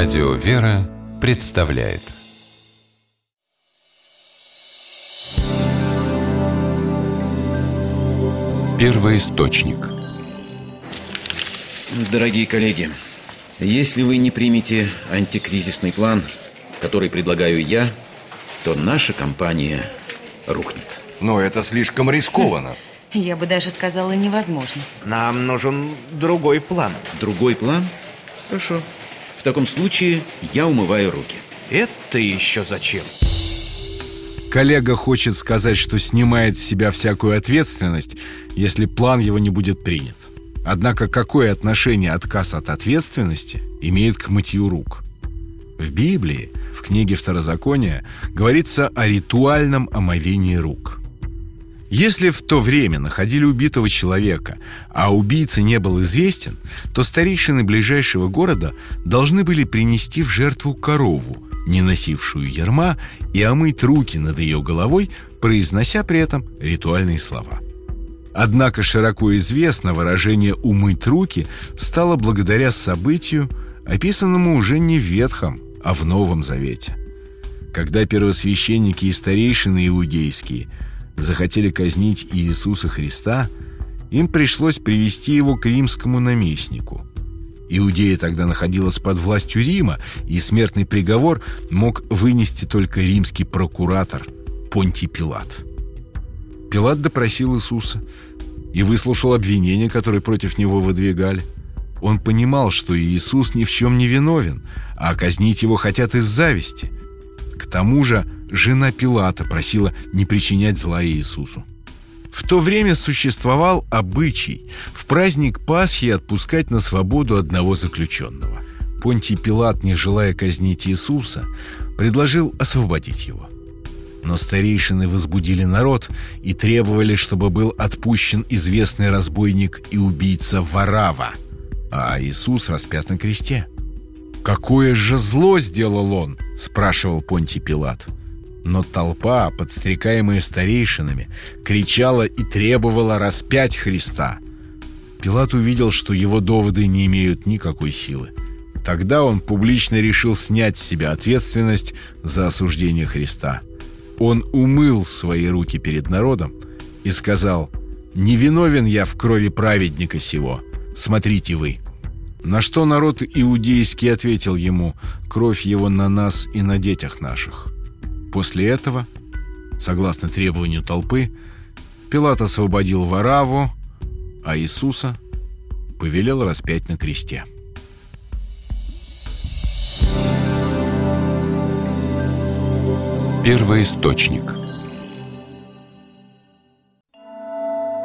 Радио «Вера» представляет Первый источник Дорогие коллеги, если вы не примете антикризисный план, который предлагаю я, то наша компания рухнет. Но это слишком рискованно. Я бы даже сказала невозможно. Нам нужен другой план. Другой план? Хорошо. В таком случае я умываю руки. Это еще зачем? Коллега хочет сказать, что снимает с себя всякую ответственность, если план его не будет принят. Однако какое отношение отказ от ответственности имеет к мытью рук? В Библии, в книге Второзакония, говорится о ритуальном омовении рук. Если в то время находили убитого человека, а убийца не был известен, то старейшины ближайшего города должны были принести в жертву корову, не носившую ерма, и омыть руки над ее головой, произнося при этом ритуальные слова. Однако широко известно выражение «умыть руки» стало благодаря событию, описанному уже не в Ветхом, а в Новом Завете. Когда первосвященники и старейшины иудейские – захотели казнить Иисуса Христа, им пришлось привести его к римскому наместнику. Иудея тогда находилась под властью Рима, и смертный приговор мог вынести только римский прокуратор Понтий Пилат. Пилат допросил Иисуса и выслушал обвинения, которые против него выдвигали. Он понимал, что Иисус ни в чем не виновен, а казнить его хотят из зависти. К тому же жена Пилата просила не причинять зла Иисусу. В то время существовал обычай в праздник Пасхи отпускать на свободу одного заключенного. Понтий Пилат, не желая казнить Иисуса, предложил освободить его. Но старейшины возбудили народ и требовали, чтобы был отпущен известный разбойник и убийца Варава, а Иисус распят на кресте. «Какое же зло сделал он?» – спрашивал Понтий Пилат – но толпа, подстрекаемая старейшинами, кричала и требовала распять Христа. Пилат увидел, что его доводы не имеют никакой силы. Тогда он публично решил снять с себя ответственность за осуждение Христа. Он умыл свои руки перед народом и сказал «Не виновен я в крови праведника сего, смотрите вы». На что народ иудейский ответил ему «Кровь его на нас и на детях наших». После этого, согласно требованию толпы, Пилат освободил Вараву, а Иисуса повелел распять на кресте. Первый